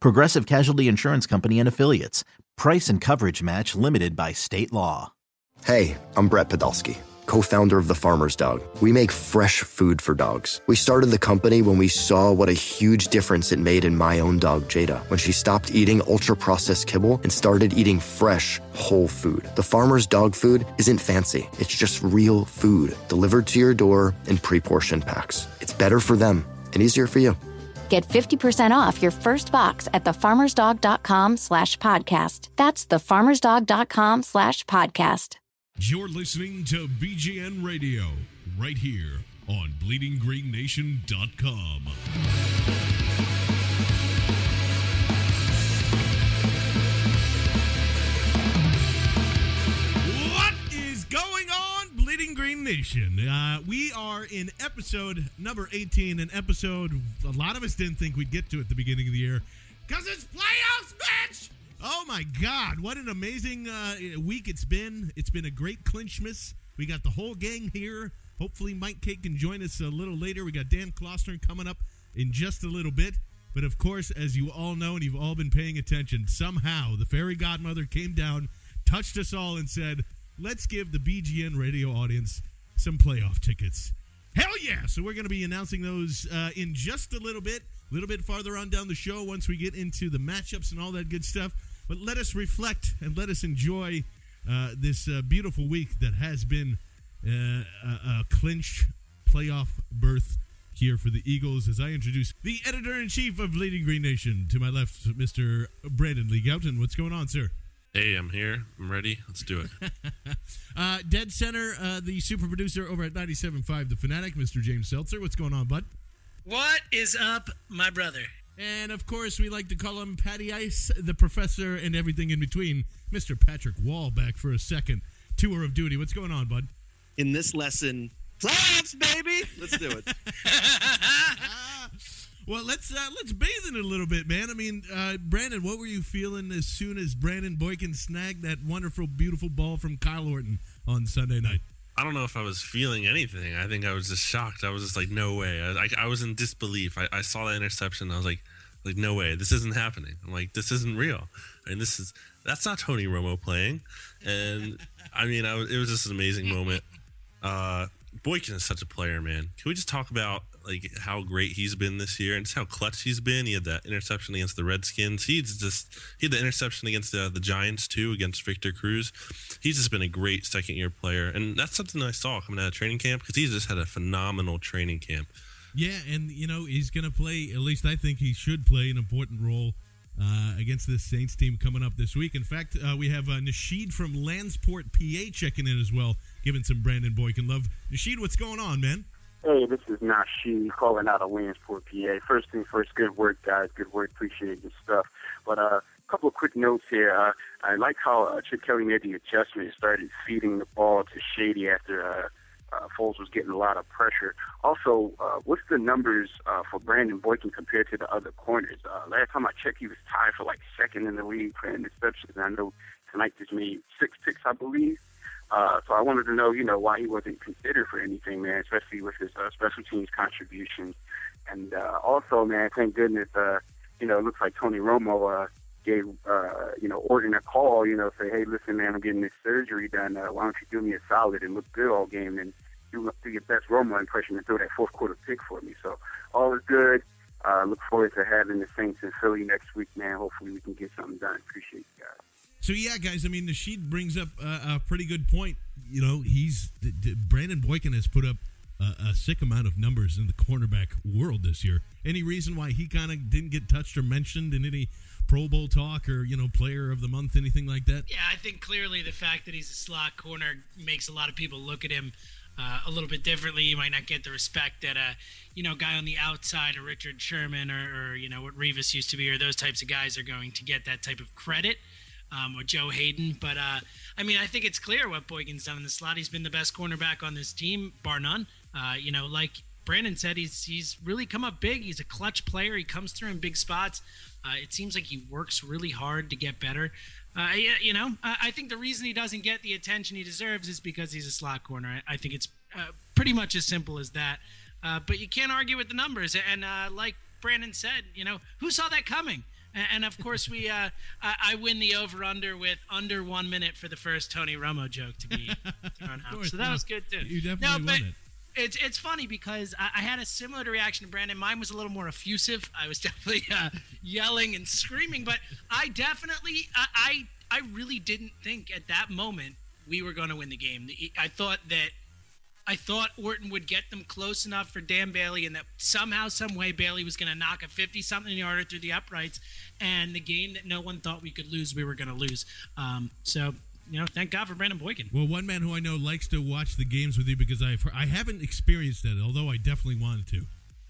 Progressive Casualty Insurance Company and Affiliates. Price and coverage match limited by state law. Hey, I'm Brett Podolsky, co founder of The Farmer's Dog. We make fresh food for dogs. We started the company when we saw what a huge difference it made in my own dog, Jada, when she stopped eating ultra processed kibble and started eating fresh, whole food. The Farmer's Dog food isn't fancy, it's just real food delivered to your door in pre portioned packs. It's better for them and easier for you. Get 50% off your first box at thefarmersdog.com slash podcast. That's thefarmersdog.com slash podcast. You're listening to BGN Radio right here on BleedingGreenNation.com. Nation? Uh, we are in episode number 18, an episode a lot of us didn't think we'd get to at the beginning of the year because it's playoffs, bitch! Oh my God, what an amazing uh, week it's been. It's been a great clinchmas. We got the whole gang here. Hopefully, Mike Cake can join us a little later. We got Dan Klossner coming up in just a little bit. But of course, as you all know and you've all been paying attention, somehow the fairy godmother came down, touched us all, and said, Let's give the BGN radio audience some playoff tickets. Hell yeah! So we're going to be announcing those uh, in just a little bit, a little bit farther on down the show once we get into the matchups and all that good stuff. But let us reflect and let us enjoy uh, this uh, beautiful week that has been uh, a, a clinch playoff berth here for the Eagles as I introduce the editor in chief of Bleeding Green Nation. To my left, Mr. Brandon Lee Gowton. What's going on, sir? Hey, I'm here. I'm ready. Let's do it. uh, dead center, uh, the super producer over at 97.5 The Fanatic, Mr. James Seltzer. What's going on, bud? What is up, my brother? And of course, we like to call him Patty Ice, the professor, and everything in between, Mr. Patrick Wall, back for a second tour of duty. What's going on, bud? In this lesson, playoffs, baby. Let's do it. well, let's uh, let's bathe in it a little bit, man. I mean, uh, Brandon, what were you feeling as soon as Brandon Boykin snagged that wonderful, beautiful ball from Kyle Orton on Sunday night? I don't know if I was feeling anything. I think I was just shocked. I was just like, no way. I, I, I was in disbelief. I, I saw that interception. I was like, like no way. This isn't happening. I'm like, this isn't real. And this is that's not Tony Romo playing. And I mean, I it was just an amazing moment. Uh, Boykin is such a player, man. Can we just talk about like how great he's been this year and just how clutch he's been? He had that interception against the Redskins. He's just he had the interception against the, the Giants too against Victor Cruz. He's just been a great second year player, and that's something I saw coming out of training camp because he's just had a phenomenal training camp. Yeah, and you know he's going to play. At least I think he should play an important role uh, against this Saints team coming up this week. In fact, uh, we have uh, Nasheed from Landsport, PA, checking in as well, giving some Brandon Boykin love. Nasheed, what's going on, man? Hey, this is Nasheed calling out of Landsport, PA. First thing first, good work, guys. Good work. Appreciate your stuff. But uh, a couple of quick notes here. Uh, I like how uh, Chip Kelly made the adjustment and started feeding the ball to Shady after uh, uh, Foles was getting a lot of pressure. Also, uh, what's the numbers uh, for Brandon Boykin compared to the other corners? Uh, last time I checked, he was tied for like second in the league for interceptions. I know tonight just made six picks, I believe. Uh, so I wanted to know, you know, why he wasn't considered for anything, man, especially with his uh, special teams contributions. And uh, also, man, thank goodness, uh, you know, it looks like Tony Romo uh, gave, uh, you know, Orton a call, you know, say, hey, listen, man, I'm getting this surgery done. Uh, why don't you do me a solid and look good all game and do, do your best Romo impression and throw that fourth quarter pick for me. So all is good. Uh, look forward to having the Saints in Philly next week, man. Hopefully we can get something done. So yeah, guys. I mean, Nasheed brings up a, a pretty good point. You know, he's d- d- Brandon Boykin has put up a, a sick amount of numbers in the cornerback world this year. Any reason why he kind of didn't get touched or mentioned in any Pro Bowl talk or you know Player of the Month, anything like that? Yeah, I think clearly the fact that he's a slot corner makes a lot of people look at him uh, a little bit differently. You might not get the respect that a you know guy on the outside, a Richard Sherman, or, or you know what Revis used to be, or those types of guys are going to get that type of credit. Um, or Joe Haden. but uh, I mean, I think it's clear what Boykin's done in the slot. He's been the best cornerback on this team, bar none. Uh, you know, like Brandon said, he's he's really come up big. He's a clutch player. He comes through in big spots. Uh, it seems like he works really hard to get better. Uh, you know, I think the reason he doesn't get the attention he deserves is because he's a slot corner. I, think it's uh, pretty much as simple as that. Uh, but you can't argue with the numbers. And uh, like Brandon said, you know, who saw that coming? And, of course, we uh, I, win the over under with under one minute for the first Tony Romo joke to be thrown out. course, so that no, was good too. You definitely no, won it it's it's funny because I, I, had a similar reaction to Brandon. Mine was a little more effusive. I was definitely uh, yelling and screaming, but I definitely I, I, I really didn't think at that moment we were going to win the game. I thought that I thought Orton would get them close enough for Dan Bailey, and that somehow, some way, Bailey was going to knock a fifty-something yarder through the uprights, and the game that no one thought we could lose, we were going to lose. Um, so you know, thank God for Brandon Boykin. Well, one man who I know likes to watch the games with you because I I haven't experienced that, although I definitely wanted to.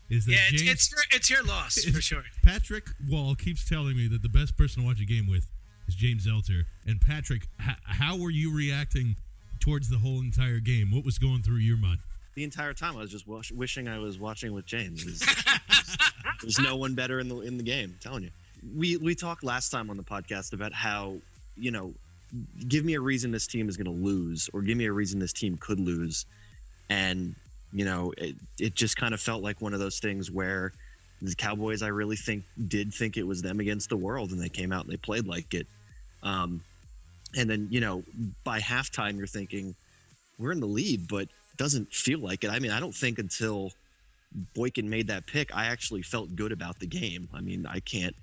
Is that yeah, James, it's, it's, your, it's your loss for sure. Patrick Wall keeps telling me that the best person to watch a game with is James Seltzer. And Patrick, h- how were you reacting towards the whole entire game? What was going through your mind? The entire time, I was just wish- wishing I was watching with James. There's, there's no one better in the in the game. I'm telling you. We we talked last time on the podcast about how you know give me a reason this team is going to lose or give me a reason this team could lose and you know it, it just kind of felt like one of those things where the cowboys i really think did think it was them against the world and they came out and they played like it um, and then you know by halftime you're thinking we're in the lead but doesn't feel like it i mean i don't think until boykin made that pick i actually felt good about the game i mean i can't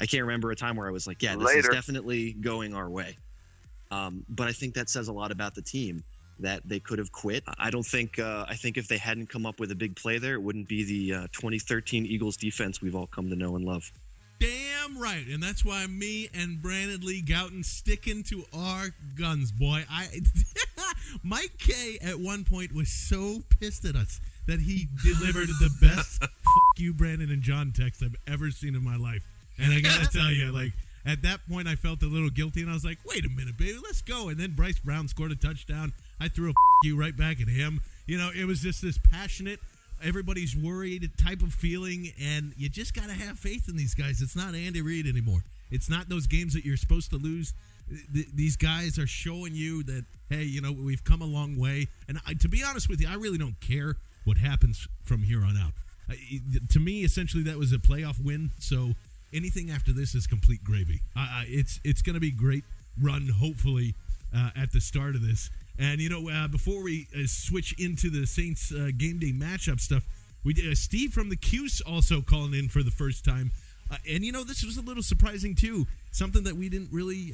I can't remember a time where I was like, yeah, this Later. is definitely going our way. Um, but I think that says a lot about the team that they could have quit. I don't think. Uh, I think if they hadn't come up with a big play there, it wouldn't be the uh, 2013 Eagles defense we've all come to know and love. Damn right, and that's why me and Brandon Lee Gowton sticking to our guns, boy. I Mike K at one point was so pissed at us that he delivered the best "fuck you, Brandon" and John text I've ever seen in my life. And I gotta tell you, like at that point, I felt a little guilty, and I was like, "Wait a minute, baby, let's go." And then Bryce Brown scored a touchdown. I threw a you right back at him. You know, it was just this passionate, everybody's worried type of feeling, and you just gotta have faith in these guys. It's not Andy Reid anymore. It's not those games that you're supposed to lose. Th- these guys are showing you that hey, you know, we've come a long way. And I, to be honest with you, I really don't care what happens from here on out. to me, essentially, that was a playoff win. So anything after this is complete gravy. It's it's going to be great run, hopefully, uh, at the start of this. And you know, uh, before we uh, switch into the Saints uh, game day matchup stuff, we did, uh, Steve from the Cuse also calling in for the first time. and you know, this was a little surprising too. Something that we didn't really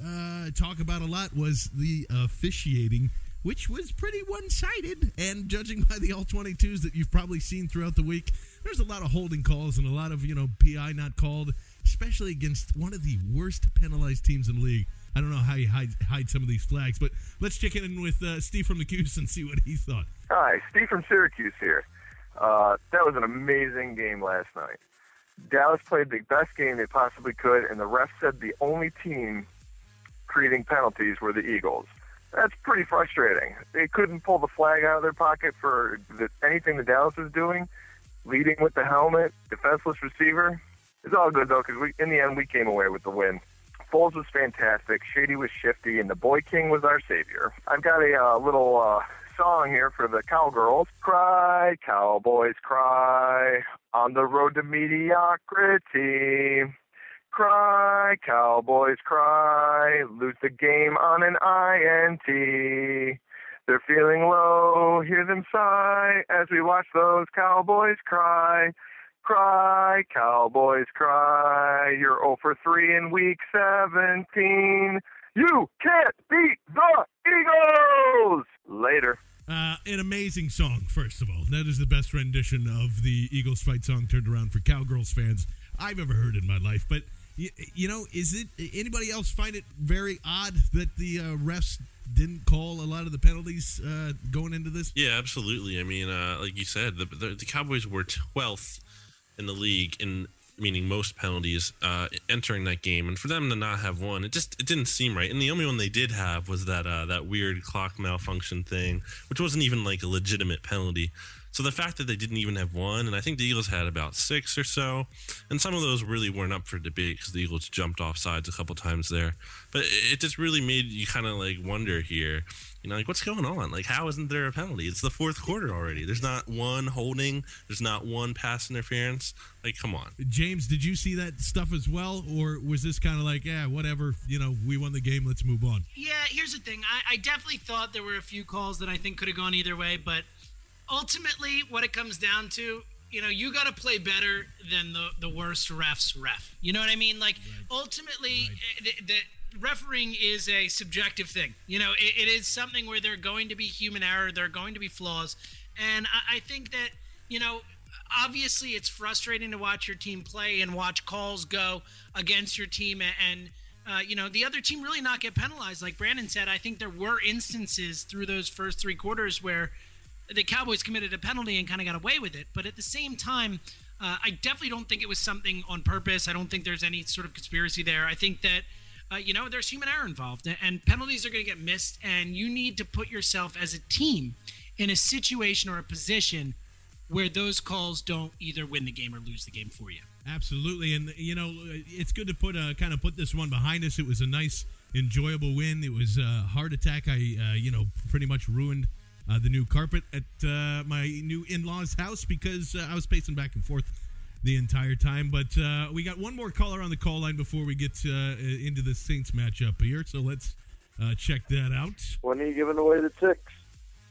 talk about a lot was the officiating which was pretty one sided. And judging by the all 22s that you've probably seen throughout the week, there's a lot of holding calls and a lot of, you know, PI not called especially against one of the worst penalized teams in the league. I don't know how you hide, hide some of these flags, but let's check in with uh, Steve from the Cuse and see what he thought. Hi, Steve from Syracuse here. Uh, that was an amazing game last night. Dallas played the best game they possibly could, and the ref said the only team creating penalties were the Eagles. That's pretty frustrating. They couldn't pull the flag out of their pocket for the, anything the Dallas was doing, leading with the helmet, defenseless receiver. It's all good though, because in the end we came away with the win. Foles was fantastic. Shady was shifty, and the Boy King was our savior. I've got a uh, little uh, song here for the cowgirls. Cry, cowboys, cry on the road to mediocrity. Cry, cowboys, cry. Lose the game on an INT. They're feeling low, hear them sigh as we watch those cowboys cry. Cry, Cowboys, cry. You're 0 for 3 in week 17. You can't beat the Eagles. Later. Uh, an amazing song, first of all. That is the best rendition of the Eagles fight song turned around for Cowgirls fans I've ever heard in my life. But, you, you know, is it anybody else find it very odd that the uh, refs didn't call a lot of the penalties uh, going into this? Yeah, absolutely. I mean, uh, like you said, the, the, the Cowboys were 12th in the league in meaning most penalties uh, entering that game, and for them to not have one, it just it didn't seem right. And the only one they did have was that uh, that weird clock malfunction thing, which wasn't even like a legitimate penalty. So the fact that they didn't even have one, and I think the Eagles had about six or so, and some of those really weren't up for debate because the Eagles jumped off sides a couple times there. But it just really made you kind of like wonder here, you know, like what's going on? Like how isn't there a penalty? It's the fourth quarter already. There's not one holding. There's not one pass interference. Like come on. James, did you see that stuff as well, or was this kind of like, yeah, whatever? You know, we won the game. Let's move on. Yeah, here's the thing. I, I definitely thought there were a few calls that I think could have gone either way, but ultimately, what it comes down to, you know, you got to play better than the the worst refs ref. You know what I mean? Like right. ultimately, right. Eh, the, the refereeing is a subjective thing. You know, it, it is something where there are going to be human error, there are going to be flaws, and I, I think that you know obviously it's frustrating to watch your team play and watch calls go against your team and uh, you know the other team really not get penalized like brandon said i think there were instances through those first three quarters where the Cowboys committed a penalty and kind of got away with it. But at the same time, uh, I definitely don't think it was something on purpose. I don't think there's any sort of conspiracy there. I think that, uh, you know, there's human error involved and penalties are going to get missed. And you need to put yourself as a team in a situation or a position where those calls don't either win the game or lose the game for you. Absolutely. And, you know, it's good to put uh, kind of put this one behind us. It was a nice, enjoyable win. It was a heart attack. I, uh, you know, pretty much ruined uh, the new carpet at uh, my new in-laws house because uh, I was pacing back and forth the entire time. But uh, we got one more caller on the call line before we get uh, into the Saints matchup here. So let's uh, check that out. When are you giving away the ticks?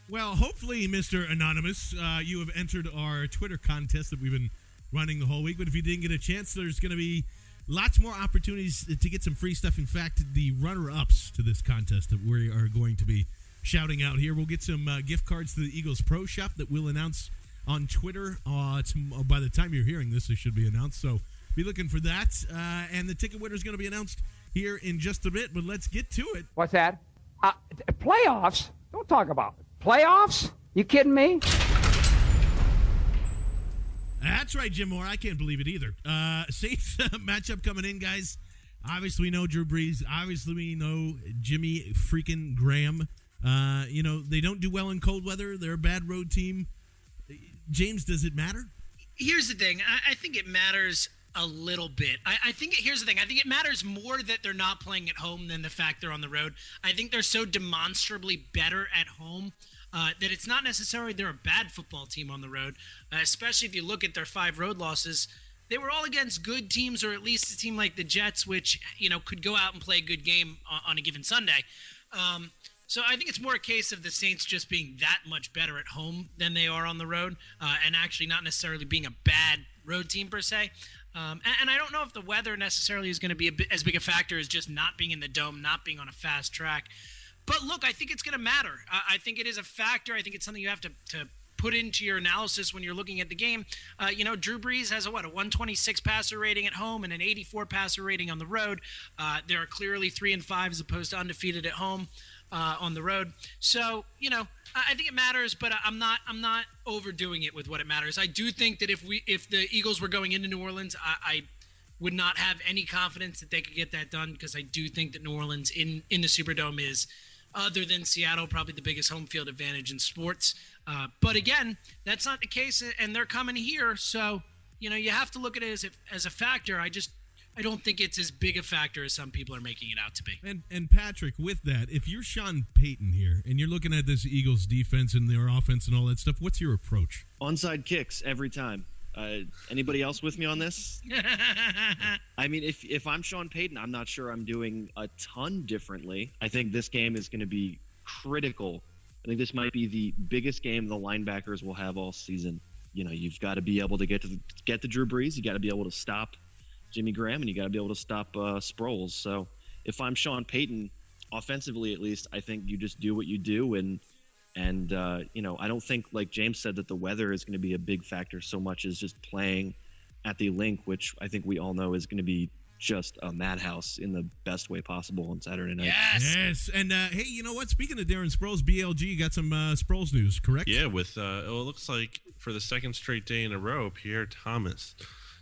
Well, hopefully, Mr. Anonymous, you have entered our Twitter contest that we've been running the whole week. But if you didn't get a chance, there's going to be lots more opportunities to get some free stuff. In fact, the runner-ups to this contest that we are going to be shouting out here. We'll get some uh, gift cards to the Eagles Pro Shop that we'll announce on Twitter. Uh, uh, by the time you're hearing this, it should be announced. So be looking for that. Uh, and the ticket winner is going to be announced here in just a bit. But let's get to it. What's that? Uh, playoffs? Don't talk about it. playoffs. You kidding me? That's right, Jim Mora. I can't believe it either. Uh, Saints matchup coming in, guys. Obviously, we know Drew Brees. Obviously, we know Jimmy freaking Graham. Uh, you know, they don't do well in cold weather. They're a bad road team. James, does it matter? Here's the thing. I, I think it matters a little bit. I, I, think it, here's the thing. I think it matters more that they're not playing at home than the fact they're on the road. I think they're so demonstrably better at home uh, that it's not necessarily they're a bad football team on the road. Uh, especially if you look at their five road losses, they were all against good teams, or at least a team like the Jets, which you know could go out and play a good game on, on a given Sunday. Um, so I think it's more a case of the Saints just being that much better at home than they are on the road, uh, and actually not necessarily being a bad road team per se. Um, and, and, I don't know if the weather necessarily is going to be bit, as big a factor as just not being in the dome, not being on a fast track. But look, I think it's going to matter. I, I think it is a factor. I think it's something you have to, to put into your analysis when you're looking at the game. Uh, you know, Drew Brees has a what a 126 passer rating at home and an 84 passer rating on the road. Uh, there are clearly three and five as opposed to undefeated at home uh, on the road. So you know, I think it matters, but I'm not I'm not overdoing it with what it matters. I do think that if we if the Eagles were going into New Orleans, I, I would not have any confidence that they could get that done because I do think that New Orleans in in the Superdome is. Other than Seattle, probably the biggest home field advantage in sports. Uh, but again, that's not the case, and they're coming here. So, you know, you have to look at it as a, as a factor. I just I don't think it's as big a factor as some people are making it out to be. And and Patrick, with that, if you're Sean Payton here and you're looking at this Eagles defense and their offense and all that stuff, what's your approach? Onside kicks every time. Uh, anybody else with me on this? I mean, if if I'm Sean Payton, I'm not sure I'm doing a ton differently. I think this game is going to be critical. I think this might be the biggest game the linebackers will have all season. You know, you've got to be able to get to the, get the Drew Brees. You got to be able to stop Jimmy Graham, and you got to be able to stop uh, Sproles. So if I'm Sean Payton, offensively, at least, I think you just do what you do, and and uh, you know, I don't think like James said that the weather is going to be a big factor so much as just playing at the Linc, which I think we all know is going to be just a madhouse in the best way possible on Saturday night. Yes. Yes. And uh, hey, you know what? Speaking of Darren Sproles, BLG got some uh, Sproles news, correct? Yeah, with uh, well, it looks like for the second straight day in a row, Pierre Thomas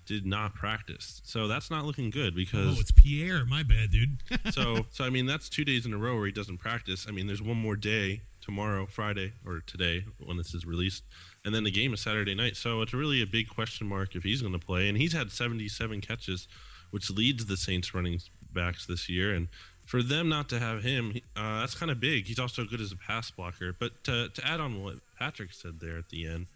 did not practice. So that's not looking good because Oh, it's Pierre. My bad, dude. so so I mean that's two days in a row where he doesn't practice. I mean there's one more day tomorrow, Friday or today when this is released, and then the game is Saturday night. So it's really a big question mark if he's going to play. And he's had 77 catches, which leads the Saints running backs this year. And for them not to have him, uh, that's kind of big. He's also good as a pass blocker. But to, to add on what Patrick said there at the end,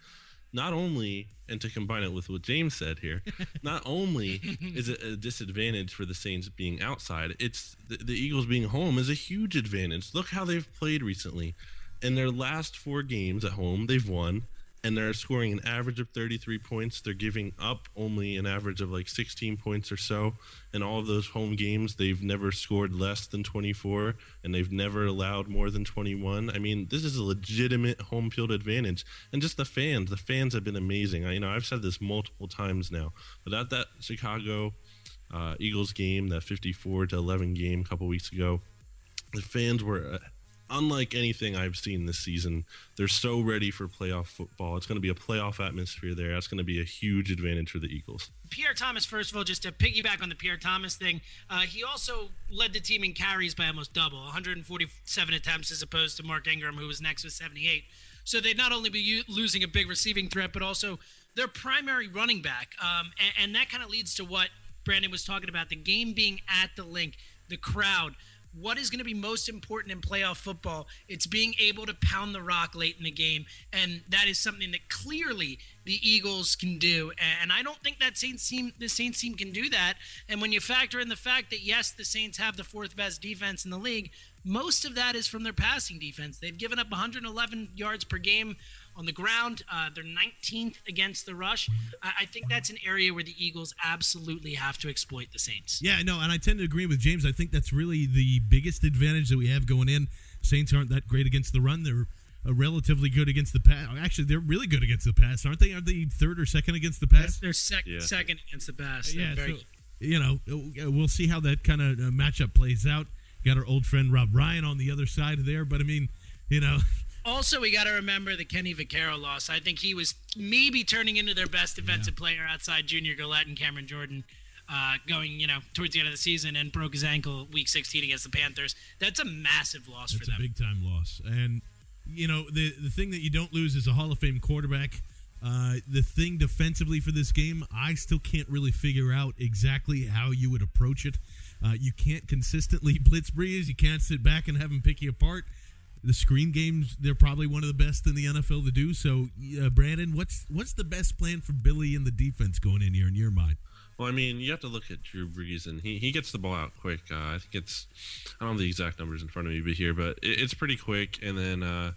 not only and to combine it with what James said here, not only is it a disadvantage for the Saints being outside, it's the, the Eagles being home is a huge advantage. Look how they've played recently. In their last four games at home, they've won, and they're scoring an average of 33 points. They're giving up only an average of like 16 points or so. In all of those home games, they've never scored less than 24, and they've never allowed more than 21. I mean, this is a legitimate home field advantage. And just the fans, the fans have been amazing. I, you know, I've said this multiple times now, but at that Chicago uh, Eagles game, that 54 to 11 game a couple weeks ago, the fans were uh, unlike anything I've seen this season. They're so ready for playoff football. It's going to be a playoff atmosphere there. That's going to be a huge advantage for the Eagles. Pierre Thomas, first of all, just to piggyback on the Pierre Thomas thing, uh, he also led the team in carries by almost double 147 attempts as opposed to Mark Ingram, who was next with 78. So they'd not only be u- losing a big receiving threat, but also their primary running back. Um, and, and that kind of leads to what Brandon was talking about the game being at the Linc, the crowd what is going to be most important in playoff football? It's being able to pound the rock late in the game and that is something that clearly the eagles can do and i don't think that saints team the saints team can do that and when you factor in the fact that yes the saints have the fourth best defense in the league most of that is from their passing defense. They've given up 111 yards per game on the ground. Uh, they're 19th against the rush. I, I, think that's an area where the Eagles absolutely have to exploit the Saints. Yeah, no, and I tend to agree with James. I think that's really the biggest advantage that we have going in. Saints aren't that great against the run. They're uh, relatively good against the pass. Actually, they're really good against the pass, aren't they? Are they third or second against the pass? They're sec- yeah. second against the pass. yeah, so, you know, we'll see how that kind of uh, matchup plays out. Got our old friend Rob Ryan on the other side there, but I mean, you know, also, we got to remember the Kenny Vaccaro loss. I think he was maybe turning into their best defensive yeah. player outside Junior Galette and Cameron Jordan. Uh, going, you know, towards the end of the season and broke his ankle week 16 against the Panthers. That's a massive loss That's for them. a big time loss. And you know, the the thing that you don't lose is a Hall of Fame quarterback. Uh, the thing defensively for this game, I still can't really figure out exactly how you would approach it. Uh, you can't consistently blitz Brees. You can't sit back and have him pick you apart the screen games they're probably one of the best in the NFL to do. So, uh, Brandon, what's what's the best plan for Billy and the defense going in here in your mind? Well, I mean, you have to look at Drew Brees, and he, he gets the ball out quick. Uh, I think it's I don't know the exact numbers in front of me, but here, but it, it's pretty quick, and then uh,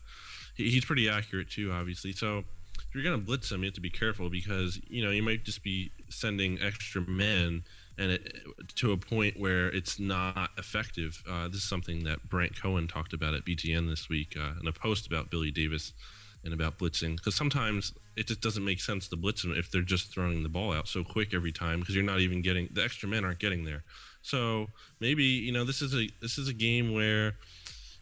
he, he's pretty accurate too, obviously. So if you're gonna blitz him, you have to be careful because you know you might just be sending extra men and it, to a point where it's not effective. Uh, this is something that Brant Cohen talked about at BGN this week uh, in a post about Billy Davis and about blitzing. Because sometimes it just doesn't make sense to blitz them if they're just throwing the ball out so quick every time because you're not even getting the extra men aren't getting there. So maybe you know this is a this is a game where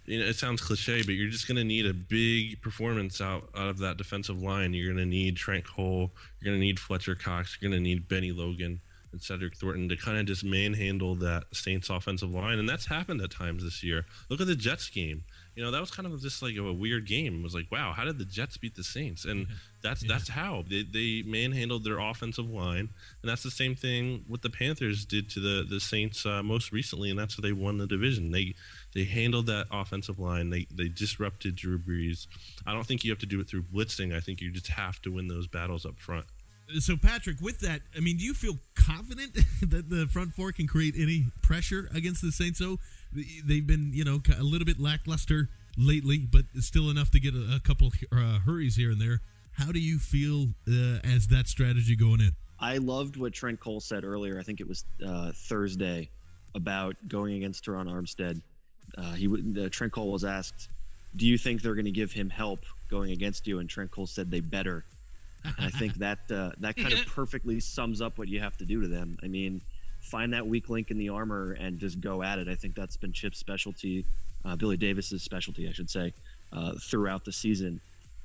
you know, it sounds cliche, but you're just going to need a big performance out, out of that defensive line. You're going to need Trent Cole. You're going to need Fletcher Cox. You're going to need Bennie Logan and Cedric Thornton to kind of just manhandle that Saints offensive line, and that's happened at times this year. Look at the Jets game. You know that was kind of just like a weird game. It was like, wow, how did the Jets beat the Saints? And that's yeah. that's how they, they manhandled their offensive line, and that's the same thing what the Panthers did to the the Saints uh, most recently, and that's how they won the division. They they handled that offensive line. They they disrupted Drew Brees. I don't think you have to do it through blitzing. I think you just have to win those battles up front so Patrick, with that, I mean, do you feel confident that the front four can create any pressure against the Saints? So they've been, you know, a little bit lackluster lately, but still enough to get a, a couple uh, hurries here and there. How do you feel uh, as that strategy going in? I loved what Trent Cole said earlier. I think it was uh, Thursday about going against Terron Armstead. uh, he uh, Trent Cole was asked, "Do you think they're going to give him help going against you?" And Trent Cole said they better. I think that uh, that kind of perfectly sums up what you have to do to them. I mean, find that weak link in the armor and just go at it. I think that's been Chip's specialty, uh, Billy Davis's specialty, I should say, uh, throughout the season.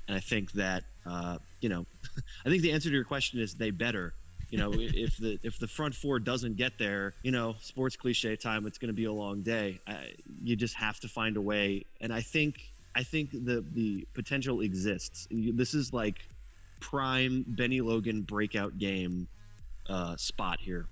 And I think that uh, you know, I think the answer to your question is they better. You know, if the if the front four doesn't get there, you know, sports cliche time, it's going to be a long day. I, you just have to find a way. And I think I think the the potential exists. This is like prime Bennie Logan breakout game uh, spot here.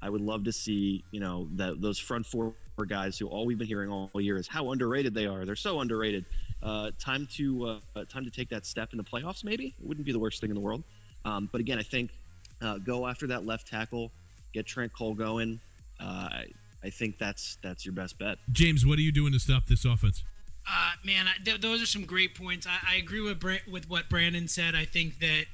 I would love to see, you know, that those front four guys who all we've been hearing all year is how underrated they are. They're so underrated. Uh, time to uh, time to take that step in the playoffs. Maybe it wouldn't be the worst thing in the world. Um, but again, I think uh, go after that left tackle, get Trent Cole going. Uh, I, I think that's that's your best bet. James, what are you doing to stop this offense? Uh, man, I, th- those are some great points. I, I agree with with what Brandon said. I think that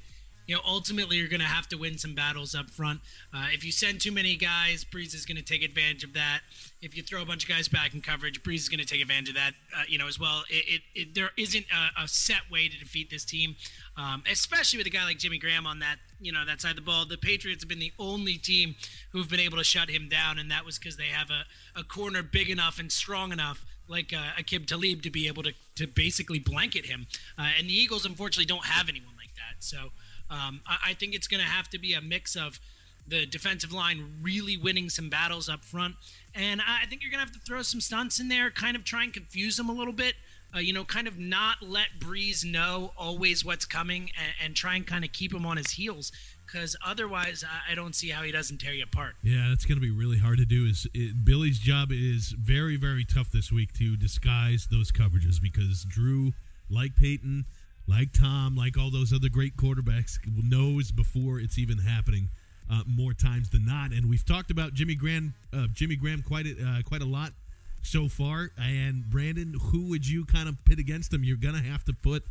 you know ultimately you're going to have to win some battles up front. Uh, if you send too many guys, Brees is going to take advantage of that. If you throw a bunch of guys back in coverage, Brees is going to take advantage of that. Uh, you know as well. It, it, it there isn't a, a, set way to defeat this team, um, especially with a guy like Jimmy Graham on that you know that side of the ball. The Patriots have been the only team who've been able to shut him down, and that was because they have a, a corner big enough and strong enough like uh, Aqib Talib to be able to, to basically blanket him. Uh, and the Eagles, unfortunately, don't have anyone like that. So um, I, I, think it's going to have to be a mix of the defensive line really winning some battles up front. And I think you're going to have to throw some stunts in there, kind of try and confuse them a little bit. Uh, you know, kind of not let Brees know always what's coming and, and try and kind of keep him on his heels because otherwise I don't see how he doesn't tear you apart. Yeah, that's going to be really hard to do. Is it, Billy's job is very very tough this week to disguise those coverages because Drew, like Peyton, like Tom, like all those other great quarterbacks, knows before it's even happening. Uh, more times than not, and we've talked about Jimmy Graham, uh, Jimmy Graham quite a, uh, quite a lot so far. And Brandon, who would you kind of pit against him? You're gonna have to put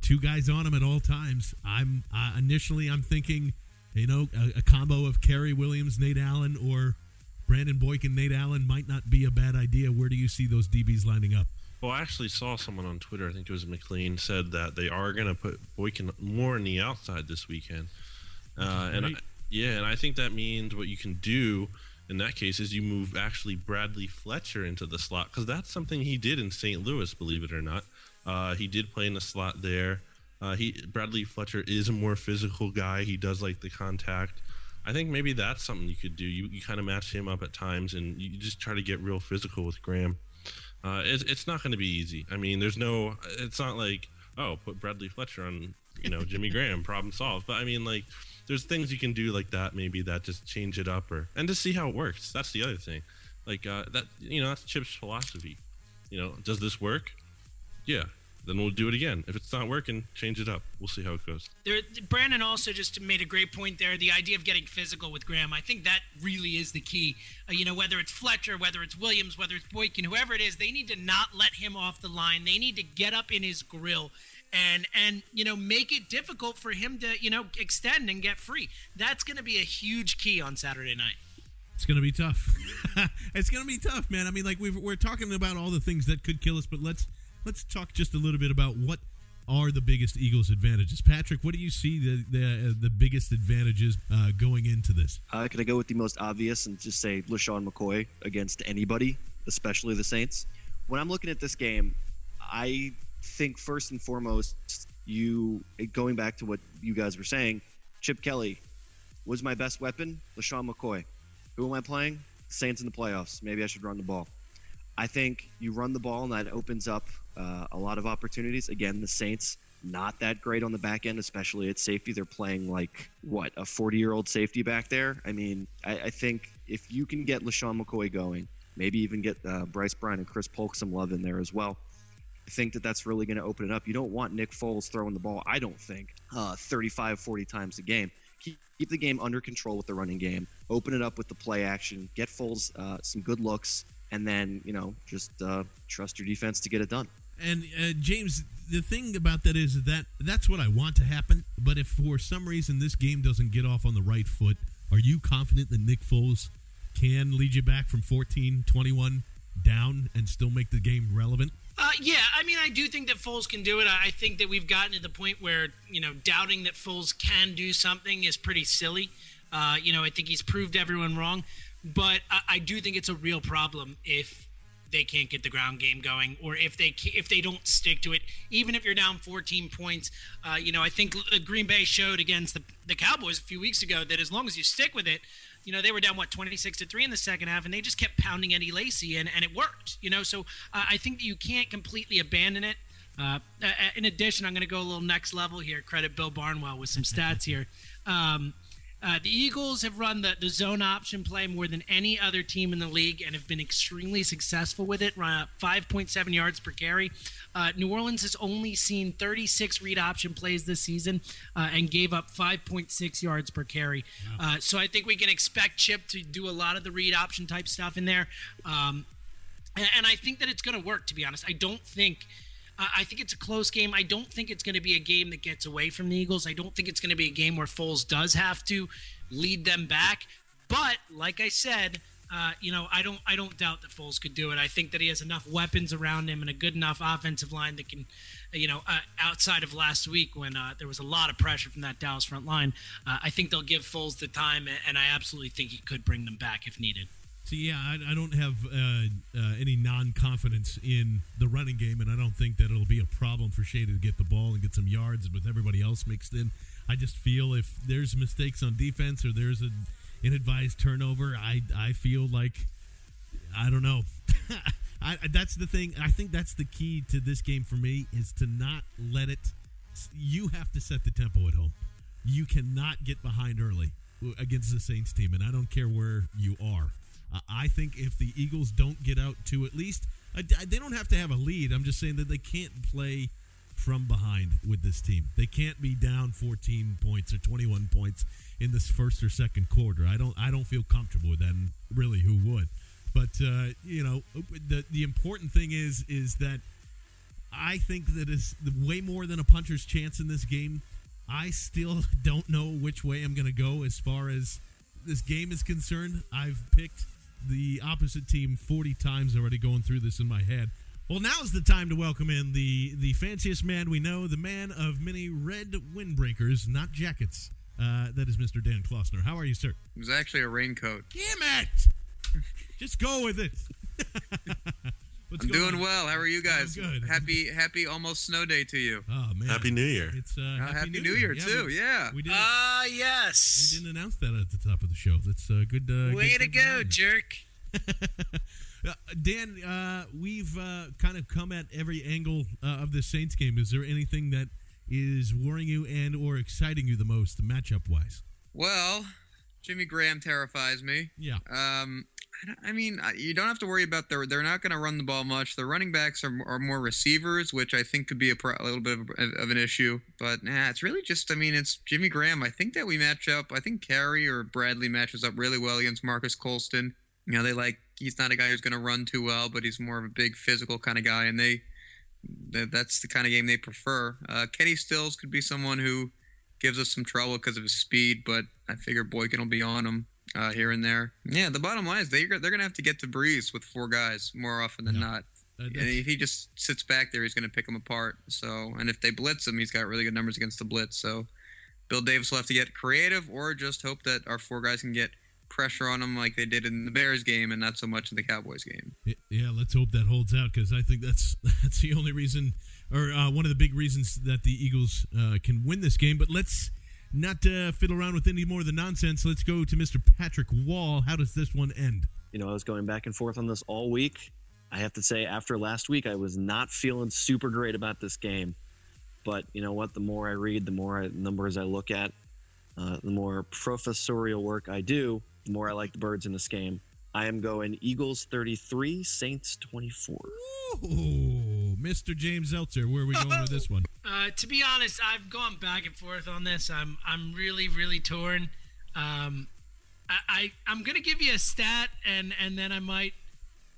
two guys on him at all times. I'm uh, initially I'm thinking, you know, a, a, combo of Cary Williams, Nate Allen, or Brandon Boykin, Nate Allen might not be a bad idea. Where do you see those DBs lining up? Well, I actually saw someone on Twitter, I think it was McLane, said that they are going to put Boykin more on the outside this weekend. Uh, and I, yeah, and I think that means what you can do in that case is you move actually Bradley Fletcher into the slot because that's something he did in St. Louis, believe it or not. Uh, he did play in the slot there. Uh, he Bradley Fletcher is a more physical guy. He does like the contact. I think maybe that's something you could do. You, you kind of match him up at times, and you just try to get real physical with Graham. Uh, it's, it's not going to be easy. I mean, there's no. It's not like oh, put Bradley Fletcher on you know Jimmy Graham, problem solved. But I mean, like there's things you can do like that maybe that just change it up or and to see how it works. That's the other thing. Like uh, that you know that's Chip's philosophy. You know, does this work? Yeah, then we'll do it again. If it's not working, change it up. We'll see how it goes. There, Brandon also just made a great point there. The idea of getting physical with Graham, I think that really is the key. Uh, you know, whether it's Fletcher, whether it's Williams, whether it's Boykin, whoever it is, they need to not let him off the line. They need to get up in his grill and and you know make it difficult for him to you know extend and get free. That's going to be a huge key on Saturday night. It's going to be tough. it's going to be tough, man. I mean, like we are talking about all the things that could kill us, but let's let's talk just a little bit about what are the biggest Eagles advantages. Patrick, what do you see the the, uh, the biggest advantages uh, going into this? Uh, can I go with the most obvious and just say LeSean McCoy against anybody, especially the Saints? When I'm looking at this game, I think first and foremost, you going back to what you guys were saying, Chip Kelly was my best weapon. LeSean McCoy. Who am I playing? Saints in the playoffs. Maybe I should run the ball. I think you run the ball and that opens up uh, a lot of opportunities. Again, the Saints not that great on the back end, especially at safety. They're playing like what a 40 year old safety back there. I mean, I, I, think if you can get LeSean McCoy going, maybe even get uh, Bryce Bryant and Chris Polk some love in there as well. I think that that's really going to open it up. You don't want Nick Foles throwing the ball, I don't think, uh, 35, 40 times a game. Keep, keep the game under control with the running game. Open it up with the play action. Get Foles uh, some good looks and then you know just uh, trust your defense to get it done. And uh, James, the thing about that is that that's what I want to happen. But if for some reason this game doesn't get off on the right foot, are you confident that Nick Foles can lead you back from 14, 21 down and still make the game relevant? Uh, yeah, I mean, I do think that Foles can do it. I think that we've gotten to the point where you know doubting that Foles can do something is pretty silly. Uh, you know, I think he's proved everyone wrong, but I, I do think it's a real problem if they can't get the ground game going, or if they if they don't stick to it, even if you're down 14 points. Uh, you know, I think uh, Green Bay showed against the, the Cowboys a few weeks ago that as long as you stick with it, you know, they were down what 26 to three in the second half, and they just kept pounding Eddie Lacy, and and it worked. You know, so uh, I think that you can't completely abandon it. Uh, in addition, I'm going to go a little next level here. Credit Bill Barnwell with some stats here. Um, uh, the Eagles have run the, the zone option play more than any other team in the league and have been extremely successful with it, run up 5.7 yards per carry. Uh, New Orleans has only seen 36 read option plays this season uh, and gave up 5.6 yards per carry. Uh, so I think we can expect Chip to do a lot of the read option type stuff in there. Um, and, and I think that it's going to work, to be honest. I don't think. I think it's a close game. I don't think it's going to be a game that gets away from the Eagles. I don't think it's going to be a game where Foles does have to lead them back. But like I said, uh, you know, I don't I don't doubt that Foles could do it. I think that he has enough weapons around him and a good enough offensive line that can, you know, uh, outside of last week when uh, there was a lot of pressure from that Dallas front line, uh, I think they'll give Foles the time, and I absolutely think he could bring them back if needed. See, yeah, I, I don't have uh, uh, any non-confidence in the running game, and I don't think that it'll be a problem for Shady to get the ball and get some yards with everybody else mixed in. I just feel if there's mistakes on defense or there's an inadvised turnover, I I feel like I don't know. I, that's the thing. I think that's the key to this game for me is to not let it. You have to set the tempo at home. You cannot get behind early against the Saints team, and I don't care where you are. Uh, I think if the Eagles don't get out to at least, uh, they don't have to have a lead. I'm just saying that they can't play from behind with this team. They can't be down 14 points or 21 points in this first or second quarter. I don't. I don't feel comfortable with that. And really, who would? But uh, you know, the the important thing is is that I think that is way more than a puncher's chance in this game. I still don't know which way I'm going to go as far as this game is concerned. I've picked the opposite team 40 times already going through this in my head. Well, now's the time to welcome in the the fanciest man we know, the man of many red windbreakers, not jackets. Uh, that is Mr. Dan Klossner. How are you, sir? It was actually a raincoat. Damn it! Just go with it. I'm doing on? well. How are you guys? good. Happy happy almost snow day to you. Oh man! Happy New Year. It's uh, happy, happy, New, New Year, yeah, too. We, yeah. We didn't, Ah, yes. we didn't announce that at the top of the show. That's uh, good. Uh, Way good to go, jerk. Uh, Dan, uh, we've uh, kind of come at every angle uh, of the Saints game. Is there anything that is worrying you and or exciting you the most, matchup wise? Well, Jimmy Graham terrifies me. Yeah. Um, I, mean, you don't have to worry about their. They're not going to run the ball much. The running backs are, are more receivers, which I think could be a, pro, a little bit of, of an issue. But nah, it's really just. I mean, it's Jimmy Graham. I think that we match up. I think Cary or Bradley matches up really well against Marques Colston. You know, they like. He's not a guy who's going to run too well, but he's more of a big physical kind of guy, and they. that- That's the kind of game they prefer. Uh, Kenny Stills could be someone who gives us some trouble because of his speed, but I figure Boykin will be on him uh, here and there. Yeah, the bottom line is they they're gonna have to get to Brees with four guys more often than not. Uh, and if he just sits back there, he's gonna pick them apart. So, and if they blitz him, he's got really good numbers against the blitz. So, Bill Davis will have to get creative, or just hope that our four guys can get pressure on him like they did in the Bears game, and not so much in the Cowboys game. Yeah, let's hope that holds out because I think that's that's the only reason, or uh, one of the big reasons that the Eagles uh, can win this game. But let's not to fiddle around with any more of the nonsense. Let's go to Mr. Patrick Wall. How does this one end? You know, I was going back and forth on this all week. I have to say, after last week, I was not feeling super great about this game. But you know what? The more I read, the more I, numbers I look at, uh, the more professorial work I do, the more I like the birds in this game. I am going Eagles 33, Saints 24. Ooh, Mr. James Seltzer, where are we going with this one? Uh, to be honest, I've gone back and forth on this. I'm I'm really really torn. Um, I, I I'm gonna give you a stat, and and then I might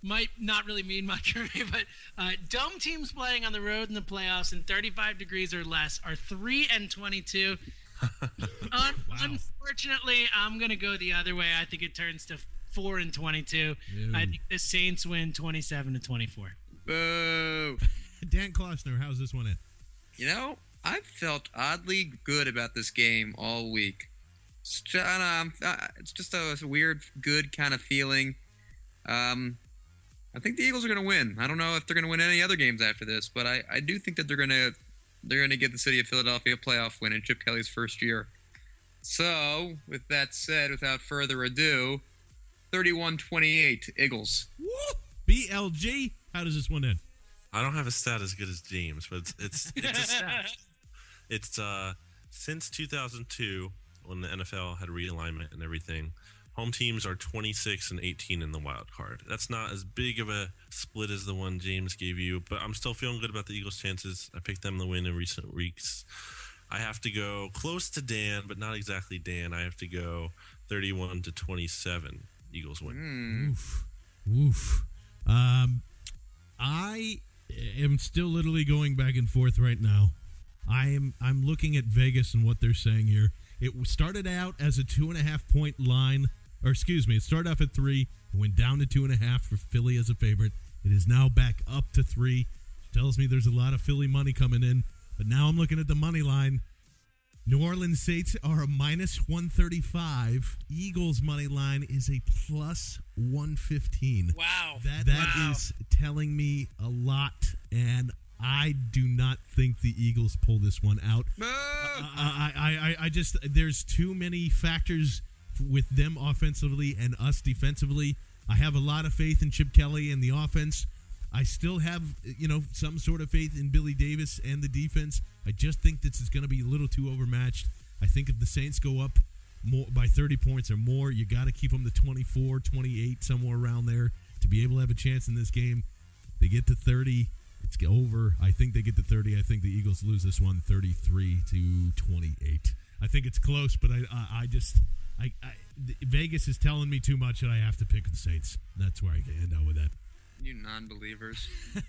might not really mean much for me, but uh, dome teams playing on the road in the playoffs in 35 degrees or less are three and 22. Un- Unfortunately, I'm gonna go the other way. I think it turns to four and twenty-two. I think the Saints win twenty-seven to twenty-four. Boo. Dan Klossner, how's this one in? You know, I've felt oddly good about this game all week. It's ju- I don't know, uh, it's just a, it's a weird, good kind of feeling. Um, I think the Eagles are going to win. I don't know if they're going to win any other games after this, but I, I do think that they're going to they're going to give the city of Philadelphia a playoff win in Chip Kelly's first year. So, with that said, without further ado, 31-28 Eagles. BLG, how does this one end? I don't have a stat as good as James, but it's it's it's, a stat. it's uh since 2002 when the NFL had realignment and everything, home teams are 26 and 18 in the wild card. That's not as big of a split as the one James gave you, but I'm still feeling good about the Eagles' chances. I picked them to win in recent weeks. I have to go close to Dan, but not exactly Dan. I have to go 31 to 27. Eagles win. Oof. Oof. Um, I am still literally going back and forth right now. I am I'm looking at Vegas and what they're saying here. It started out as a two and a half point line, or excuse me, it started off at three. and went down to two and a half for Philly as a favorite. It is now back up to three. Tells me there's a lot of Philly money coming in. But now I'm looking at the money line. New Orleans Saints are a minus 135. Eagles money line is a plus 115. Wow. That that is telling me a lot, and I do not think the Eagles pull this one out. I, I, I, I just there's too many factors with them offensively and us defensively. I have a lot of faith in Chip Kelly and the offense. I still have you know some sort of faith in Billy Davis and the defense. I just think this is going to be a little too overmatched. I think if the Saints go up more by 30 points or more, you got to keep them to 24, 28, somewhere around there to be able to have a chance in this game. They get to 30, it's over. I think they get to 30. I think the Eagles lose this one 33 to 28. I think it's close, but I I, I just I, I Vegas is telling me too much and I have to pick the Saints. That's where I end up with that. You non-believers.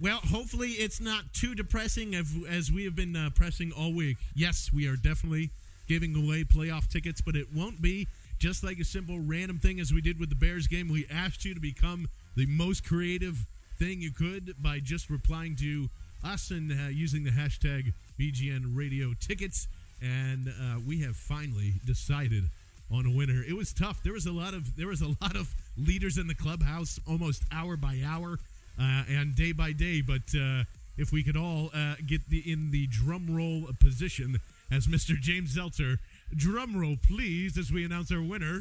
Well, hopefully it's not too depressing as, as we have been uh, pressing all week. Yes, we are definitely giving away playoff tickets, but it won't be just like a simple random thing as we did with the Bears game. We asked you to become the most creative thing you could by just replying to us and uh, using the hashtag BGN Radio Tickets. And uh, we have finally decided on a winner. It was tough. There was a lot of there was a lot of leaders in the clubhouse, almost hour by hour uh, and day by day. But uh, if we could all uh, get the, in the drum roll position as Mr. James Seltzer, drum roll please, as we announce our winner.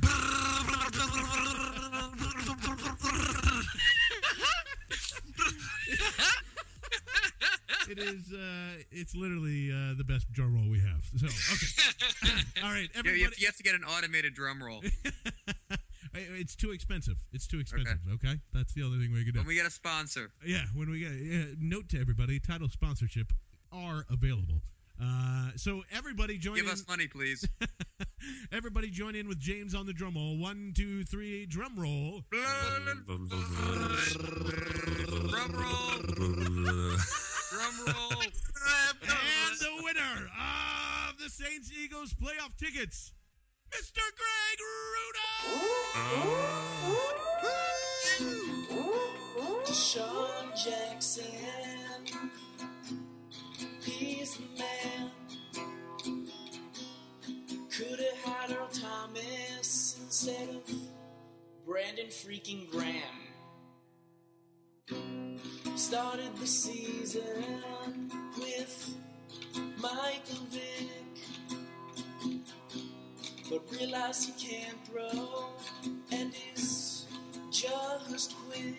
It is. Uh, it's literally uh, the best drum roll we have. So okay. all right, everybody. you, have, you have to get an automated drum roll. It's too expensive. It's too expensive. Okay, that's the other thing we could do. when we get a sponsor. Yeah, when we get yeah, note to everybody, title sponsorship are available. Uh, so everybody join Give in. us money, please. everybody join in with James on the drum roll. One, two, three, drum roll. Drum roll. Drum roll. and the winner of the Saints Eagles playoff tickets, Mr. Greg Deshaun Jackson, he's the man. Could have had Earl Thomas instead of Brandon freaking Graham. Started the season with Michael Vick, realized he can't throw and is just quick.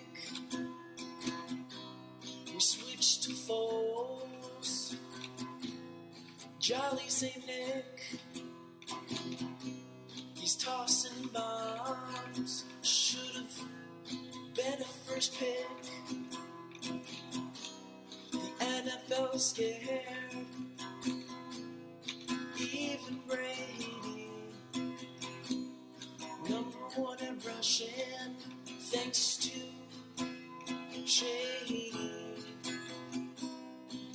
We switched to Foles. Jolly St. Nick. He's tossing bombs. Should have been a first pick. The NFL scared. thanks to shade.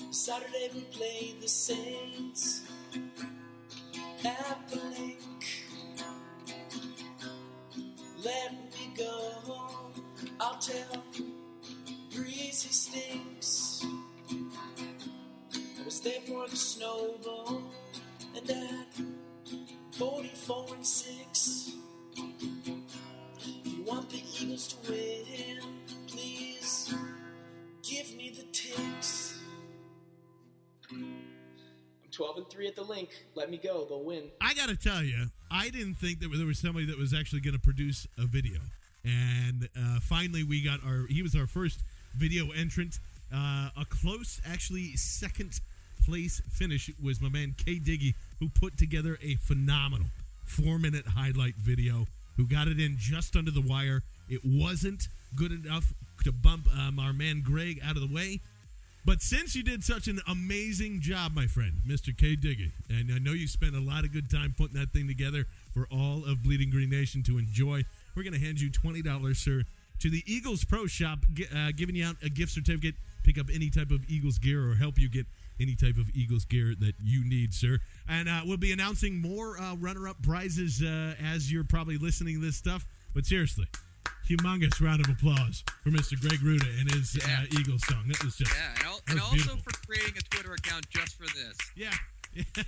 Saturday we played the Saints at the lake. Let me go, I'll tell Breezy Stinks. I was there for the snowball, and at 44 and 6. If want the Eagles to win, please give me the ticks. I'm 12 and 3 at the Linc. Let me go, they'll win. I got to tell you, I didn't think that there was somebody that was actually going to produce a video. And uh, finally, we got our, he was our first video entrant. Uh, a close, actually, second place finish was my man K Diggy, who put together a phenomenal four minute highlight video, who got it in just under the wire. It wasn't good enough to bump um, our man Greg out of the way. But since you did such an amazing job, my friend, Mr. K. Diggy, and I know you spent a lot of good time putting that thing together for all of Bleeding Green Nation to enjoy, we're going to hand you $20, sir, to the Eagles Pro Shop, uh, giving you out a gift certificate. Pick up any type of Eagles gear or help you get any type of Eagles gear that you need, sir. And uh, we'll be announcing more uh, runner up prizes uh, as you're probably listening to this stuff. But seriously, humongous round of applause for Mr. Greg Ruda and his uh, Eagles song. That was just Yeah, and, al- and also beautiful. for creating a Twitter account just for this. Yeah.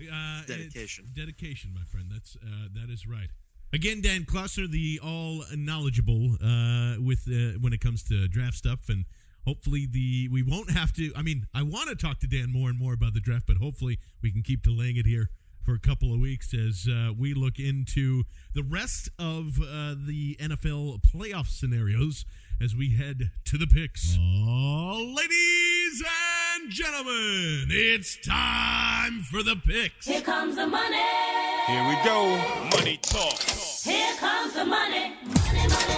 Uh, Dedication. Dedication, my friend. That's uh, that is right. Again, Dan Klossner, the all knowledgeable uh, with uh, when it comes to draft stuff, and hopefully the we won't have to. I mean, I want to talk to Dan more and more about the draft, but hopefully we can keep delaying it here for a couple of weeks as uh, we look into the rest of uh, the NFL playoff scenarios as we head to the picks. Oh, ladies and gentlemen, it's time for the picks. Here comes the money. Here we go. Money talk. Here comes the money. Money, money, money.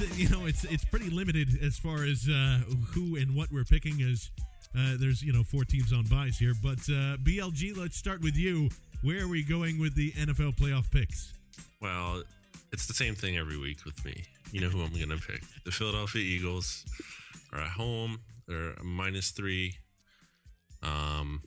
It's you know it's it's pretty limited as far as uh, who and what we're picking. As uh, there's you know four teams on buys here, but uh, BLG, let's start with you. Where are we going with the NFL playoff picks? Well, it's the same thing every week with me. You know who I'm going to pick. The Philadelphia Eagles are at home. They're minus three. Um,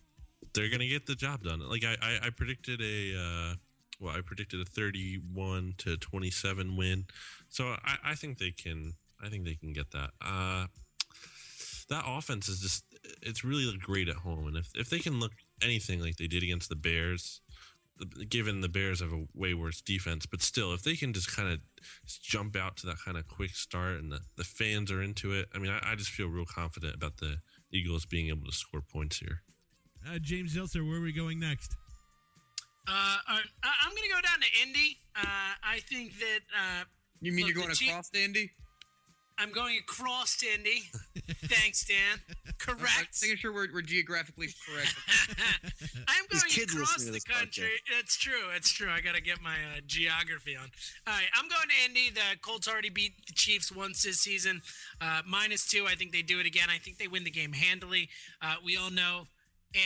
they're going to get the job done. Like I, I, I predicted a, uh, well, I predicted a 31 to 27 win. So I, I think they can. I think they can get that. Uh, that offense is just it's really great at home and if, if they can look anything like they did against the bears given the bears have a way worse defense but still if they can just kind of jump out to that kind of quick start and the, the fans are into it i mean I, I just feel real confident about the eagles being able to score points here Uh, James Seltzer, where are we going next? Uh, I- I'm going to go down to Indy. Uh, I think that. You mean look, you're going the Chief- across to Indy? I'm going across Andy. Thanks, Dan. Correct. Making sure we're, we're geographically correct. I'm going across the this podcast. country. It's true. It's true. I got to get my uh, geography on. All right, I'm going to Indy. The Colts already beat the Chiefs once this season, uh, minus two. I think they do it again. I think they win the game handily. Uh, we all know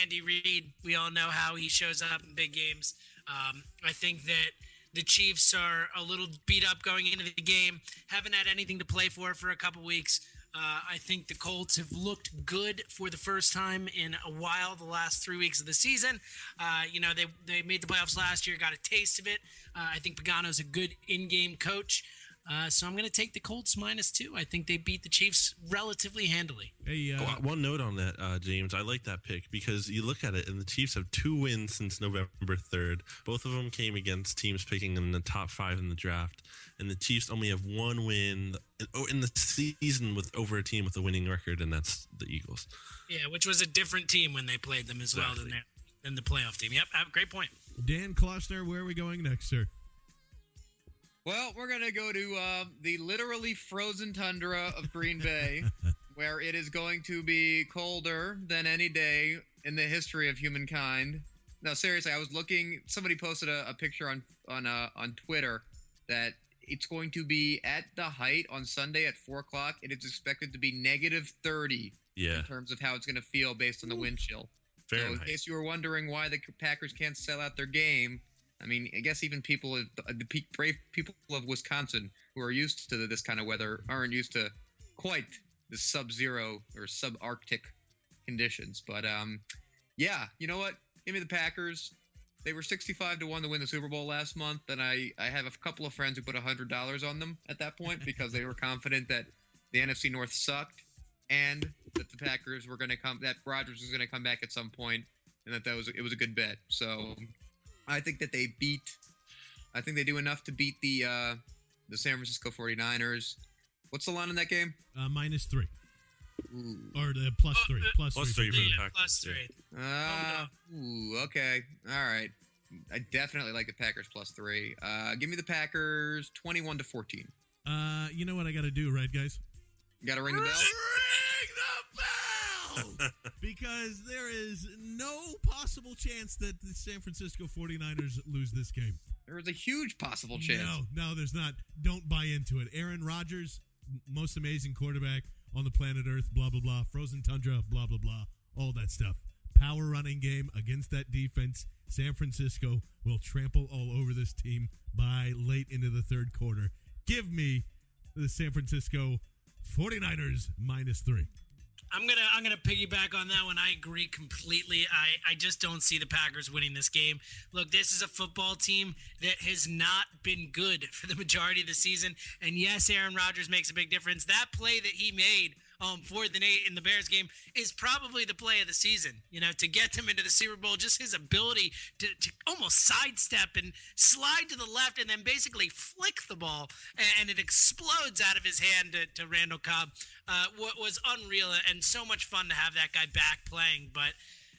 Andy Reid. We all know how he shows up in big games. Um, I think that the Chiefs are a little beat up going into the game. Haven't had anything to play for for a couple weeks. Uh, I think the Colts have looked good for the first time in a while. The last three weeks of the season, uh, you know, they they made the playoffs last year, got a taste of it. Uh, I think Pagano's a good in-game coach, uh, so I'm going to take the Colts minus two. I think they beat the Chiefs relatively handily. Hey, uh, Oh, one note on that, uh, James. I like that pick because you look at it, and the Chiefs have two wins since November 3rd. Both of them came against teams picking in the top five in the draft. And the Chiefs only have one win oh, in the season with over a team with a winning record, and that's the Eagles. Yeah, which was a different team when they played them as well than, their, than the playoff team. Yep, great point. Dan Klossner, where are we going next, sir? Well, we're going to go to uh, the literally frozen tundra of Green Bay, where it is going to be colder than any day in the history of humankind. No, seriously, I was looking. Somebody posted a, a picture on on uh, on Twitter that it's going to be at the height on Sunday at four o'clock. It is expected to be negative thirty Yeah. in terms of how it's going to feel based on the wind chill. So, in case you were wondering why the Packers can't sell out their game, I mean, I guess even people, the brave people of Wisconsin who are used to this kind of weather aren't used to quite the sub-zero or sub-arctic conditions. But um, yeah, you know what? Give me the Packers. They were 65 to 1 to win the Super Bowl last month, and I, I have a couple of friends who put $100 on them at that point because they were confident that the NFC North sucked and that the Packers were going to come, that Rodgers was going to come back at some point, and that that was it was a good bet. So I think that they beat, I think they do enough to beat the uh, the San Francisco 49ers. What's the line in that game? Uh, minus three. Or the plus three. Plus, Plus three. three for the Yeah, Packers. plus three. Uh, ooh, okay. All right. I definitely like the Packers plus three. Uh, give me the Packers 21 to 14. Uh, you know what I got to do, right, guys? You got to ring the bell? because there is no possible chance that the San Francisco 49ers lose this game. There is a huge possible chance. No, no, there's not. Don't buy into it. Aaron Rodgers, most amazing quarterback on the planet Earth, blah, blah, blah. Frozen tundra, blah, blah, blah. All that stuff. Power running game against that defense. San Francisco will trample all over this team by late into the third quarter. Give me the San Francisco 49ers minus three. I'm gonna I'm gonna piggyback on that one. I agree completely. I, I just don't see the Packers winning this game. Look, this is a football team that has not been good for the majority of the season. And yes, Aaron Rodgers makes a big difference. That play that he made um fourth and eight in the Bears game is probably the play of the season. You know, to get them into the Super Bowl, just his ability to, to almost sidestep and slide to the left and then basically flick the ball and, it explodes out of his hand to, to Randall Cobb. Uh, was unreal and so much fun to have that guy back playing. But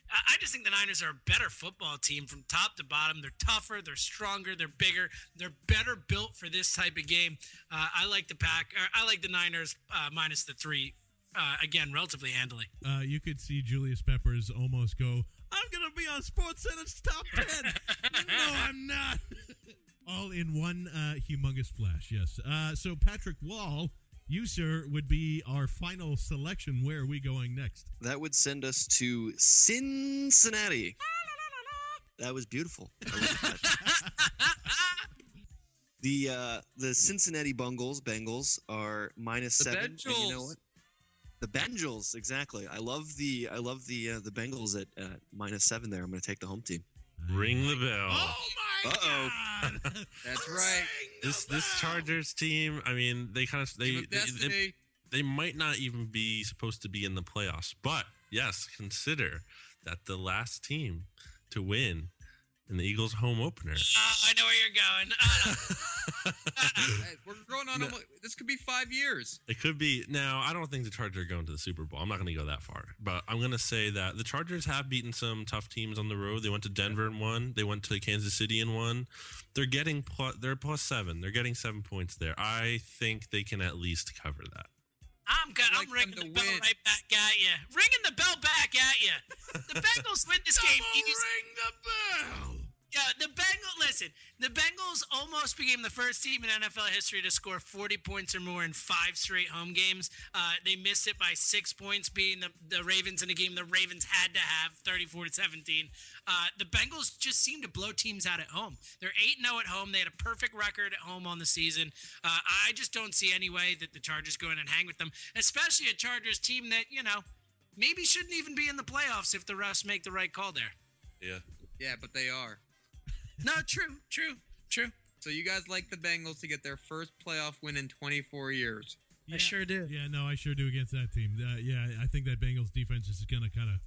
I just think the Niners are a better football team from top to bottom. They're tougher, they're stronger, they're bigger, they're better built for this type of game. Uh, I like the pack. Or I like the Niners uh, minus the three. Uh, again, relatively handily. Uh, you could see Julius Peppers almost go, I'm going to be on Sports Center's top 10. no, I'm not. All in one uh, humongous flash, yes. Uh, so, Patrick Wall, you, sir, would be our final selection. Where are we going next? That would send us to Cincinnati. That was beautiful. I like that. the uh, the Cincinnati Bungles Bengals are minus The seven. And you know what? The Bengals, exactly. I love the I love the uh, the Bengals at uh, minus seven. There, I'm going to take the home team. Ring the bell. Oh, my Uh oh. That's right. this this Chargers team, I mean, they kind of they, they, they they might not even be supposed to be in the playoffs. But yes, consider that the last team to win in the Eagles home opener. Uh, I know where you're going. Uh, Hey, we're going on. No. almo- This could be five years. It could be now. I don't think the Chargers are going to the Super Bowl. I'm not going to go that far, but I'm going to say that the Chargers have beaten some tough teams on the road. They went to Denver and won. They went to Kansas City and won. They're getting plus. They're plus seven. They're getting seven points there. I think they can at least cover that. I'm good. Like I'm ringing the bell win. right back at you. Ringing the bell back at you. The Bengals win this game. easy. ring the bell. Yeah, the Bengals. Listen, the Bengals almost became the first team in NFL history to score 40 points or more in five straight home games. Uh, they missed it by six points, beating the, the Ravens in a game the Ravens had to have, 34 to 17. Uh, the Bengals just seem to blow teams out at home. They're 8 0 at home. They had a perfect record at home on the season. Uh, I just don't see any way that the Chargers go in and hang with them, especially a Chargers team that you know maybe shouldn't even be in the playoffs if the refs make the right call there. Yeah. Yeah, but they are. No, true, true, true. So you guys like the Bengals to get their first playoff win in 24 years. I sure do. Yeah, no, I sure do against that team. Uh, yeah, I think that Bengals defense is going to kind of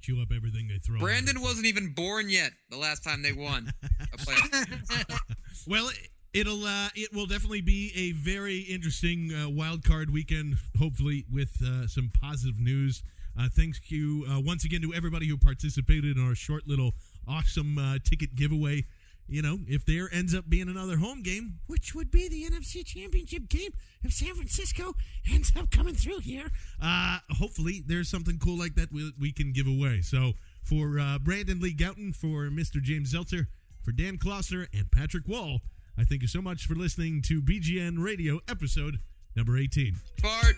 chew up everything they throw. Brandon wasn't even born yet the last time they won a playoff. Well, it'll uh, it will definitely be a very interesting uh, wild card weekend. Hopefully, with uh, some positive news. Uh, thanks you uh, once again to everybody who participated in our short little awesome uh, ticket giveaway. You know, if there ends up being another home game, which would be the NFC Championship game if San Francisco ends up coming through here, uh, hopefully there's something cool like that we, we can give away. So for uh, Brandon Lee Gowton, for Mr. James Seltzer, for Dan Klossner, and Patrick Wall, I thank you so much for listening to BGN Radio episode number 18. Fart.